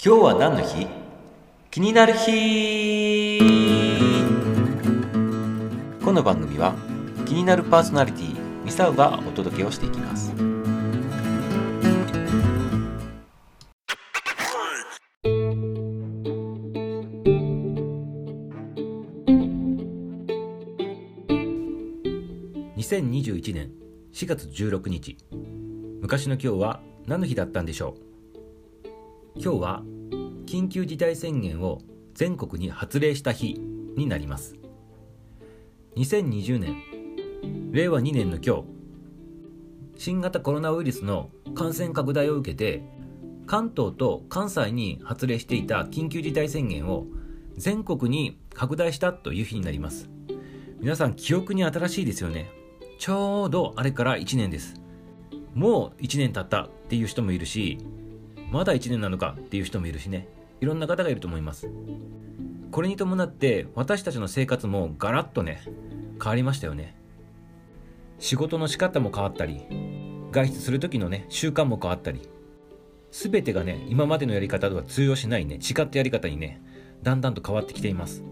今日は何の日？気になる日。この番組は気になるパーソナリティミサウがお届けをしていきます。2021年4月16日。昔の今日は何の日だったんでしょう？今日は緊急事態宣言を全国に発令した日になります。2020年令和2年の今日新型コロナウイルスの感染拡大を受けて関東と関西に発令していた緊急事態宣言を全国に拡大したという日になります。皆さん記憶に新しいですよね。ちょうどあれから1年です。もう1年経ったっていう人もいるしまだ1年なのかっていう人もいるしね。いろんな方がいると思います。これに伴って私たちの生活もガラッとね変わりましたよね。仕事の仕方も変わったり外出する時のね習慣も変わったり全てがね今までのやり方とは通用しないね違ったやり方にねだんだんと変わってきています。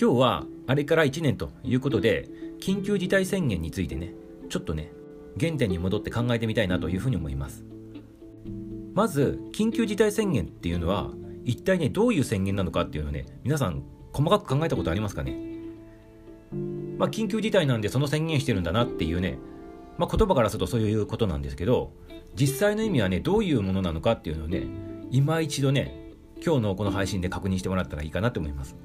今日はあれから1年ということで緊急事態宣言についてねちょっとね原点に戻って考えてみたいなというふうに思います。まず緊急事態宣言っていうのは一体ねどういう宣言なのかっていうのをね皆さん細かく考えたことありますかね？まあ緊急事態なんでその宣言してるんだなっていうねまあ言葉からするとそういうことなんですけど実際の意味はねどういうものなのかっていうのをね今一度ね今日のこの配信で確認してもらったらいいかなと思います。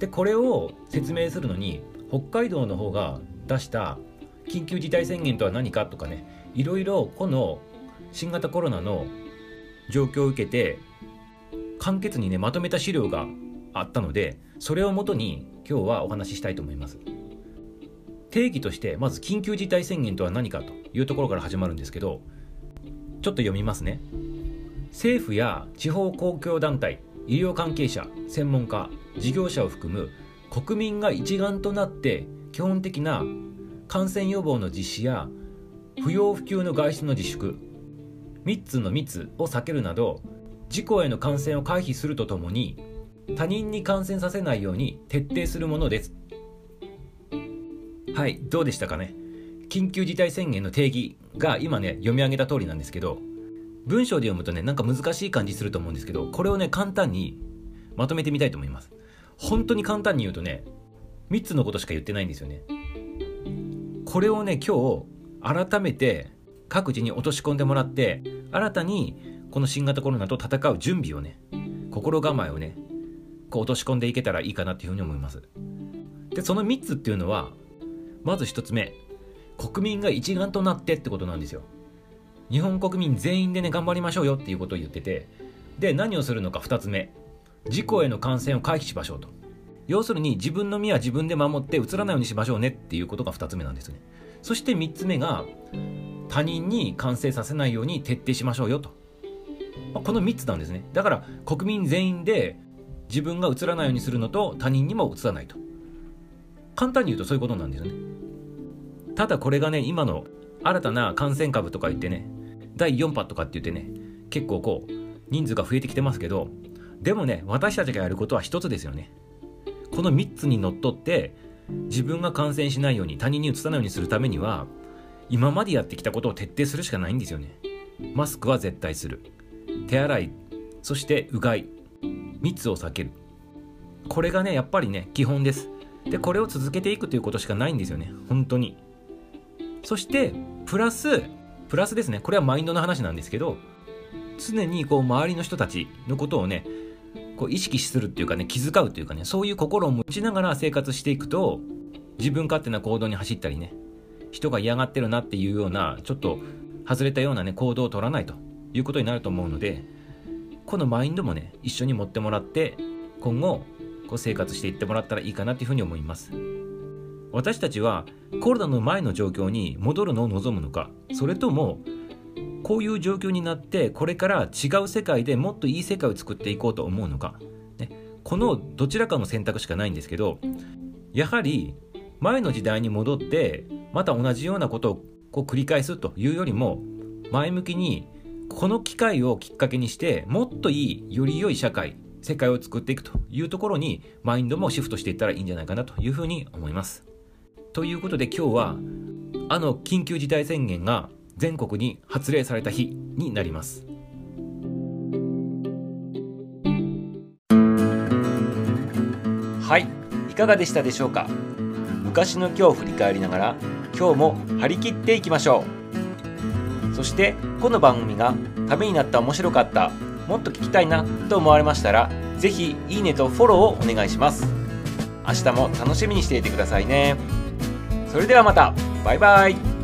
でこれを説明するのに北海道の方が出した緊急事態宣言とは何かとかねいろいろこの新型コロナの状況を受けて簡潔にねまとめた資料があったのでそれをもとに今日はお話ししたいと思います。定義としてまず緊急事態宣言とは何かというところから始まるんですけどちょっと読みますね。政府や地方公共団体医療関係者専門家事業者を含む国民が一丸となって基本的な感染予防の実施や不要不急の外出の自粛3つの密を避けるなど事故への感染を回避するとともに他人に感染させないように徹底するものです。はいどうでしたかね？緊急事態宣言の定義が今ね読み上げた通りなんですけど文章で読むとねなんか難しい感じすると思うんですけどこれをね簡単にまとめてみたいと思います。本当に簡単に言うとね3つのことしか言ってないんですよね。これをね今日改めて各自に落とし込んでもらって新たにこの新型コロナと戦う準備をね心構えをねこう落とし込んでいけたらいいかなっていうふうに思います。でその3つっていうのはまず1つ目国民が一丸となってってことなんですよ。日本国民全員でね頑張りましょうよっていうことを言っててで何をするのか2つ目事故への感染を回避しましょうと。要するに自分の身は自分で守ってうつらないようにしましょうねっていうことが2つ目なんですね。そして3つ目が他人に感染させないように徹底しましょうよと、まあ、この3つなんですね。だから国民全員で自分がうつらないようにするのと他人にもうつらないと。簡単に言うとそういうことなんですよね。ただこれがね今の新たな感染株とか言ってね第4波とかって言ってね結構こう人数が増えてきてますけどでもね私たちがやることは一つですよね。この3つにのっとって自分が感染しないように他人にうつさないようにするためには今までやってきたことを徹底するしかないんですよね。マスクは絶対する。手洗いそしてうがい。密を避ける。これがねやっぱりね基本です。でこれを続けていくということしかないんですよね。本当に。そしてプラスプラスですね。これはマインドの話なんですけど常にこう周りの人たちのことをねこう意識するっていうかね気遣うっていうかねそういう心を持ちながら生活していくと自分勝手な行動に走ったりね人が嫌がってるなっていうようなちょっと外れたようなね行動を取らないということになると思うのでこのマインドもね一緒に持ってもらって今後こう生活していってもらったらいいかなというふうに思います。私たちはコロナの前の状況に戻るのを望むのかそれともこういう状況になってこれから違う世界でもっといい世界を作っていこうと思うのか、ね、このどちらかの選択しかないんですけどやはり前の時代に戻ってまた同じようなことをこう繰り返すというよりも前向きにこの機会をきっかけにしてもっといいより良い社会世界を作っていくというところにマインドもシフトしていったらいいんじゃないかなというふうに思います。ということで今日はあの緊急事態宣言が全国に発令された日になります。はいいかがでしたでしょうか？昔の今日を振り返りながら今日も張り切っていきましょう。そしてこの番組がためになった面白かったもっと聞きたいなと思われましたら是非いいねとフォローをお願いします。明日も楽しみにしていてくださいね。それではまた。バイバイ。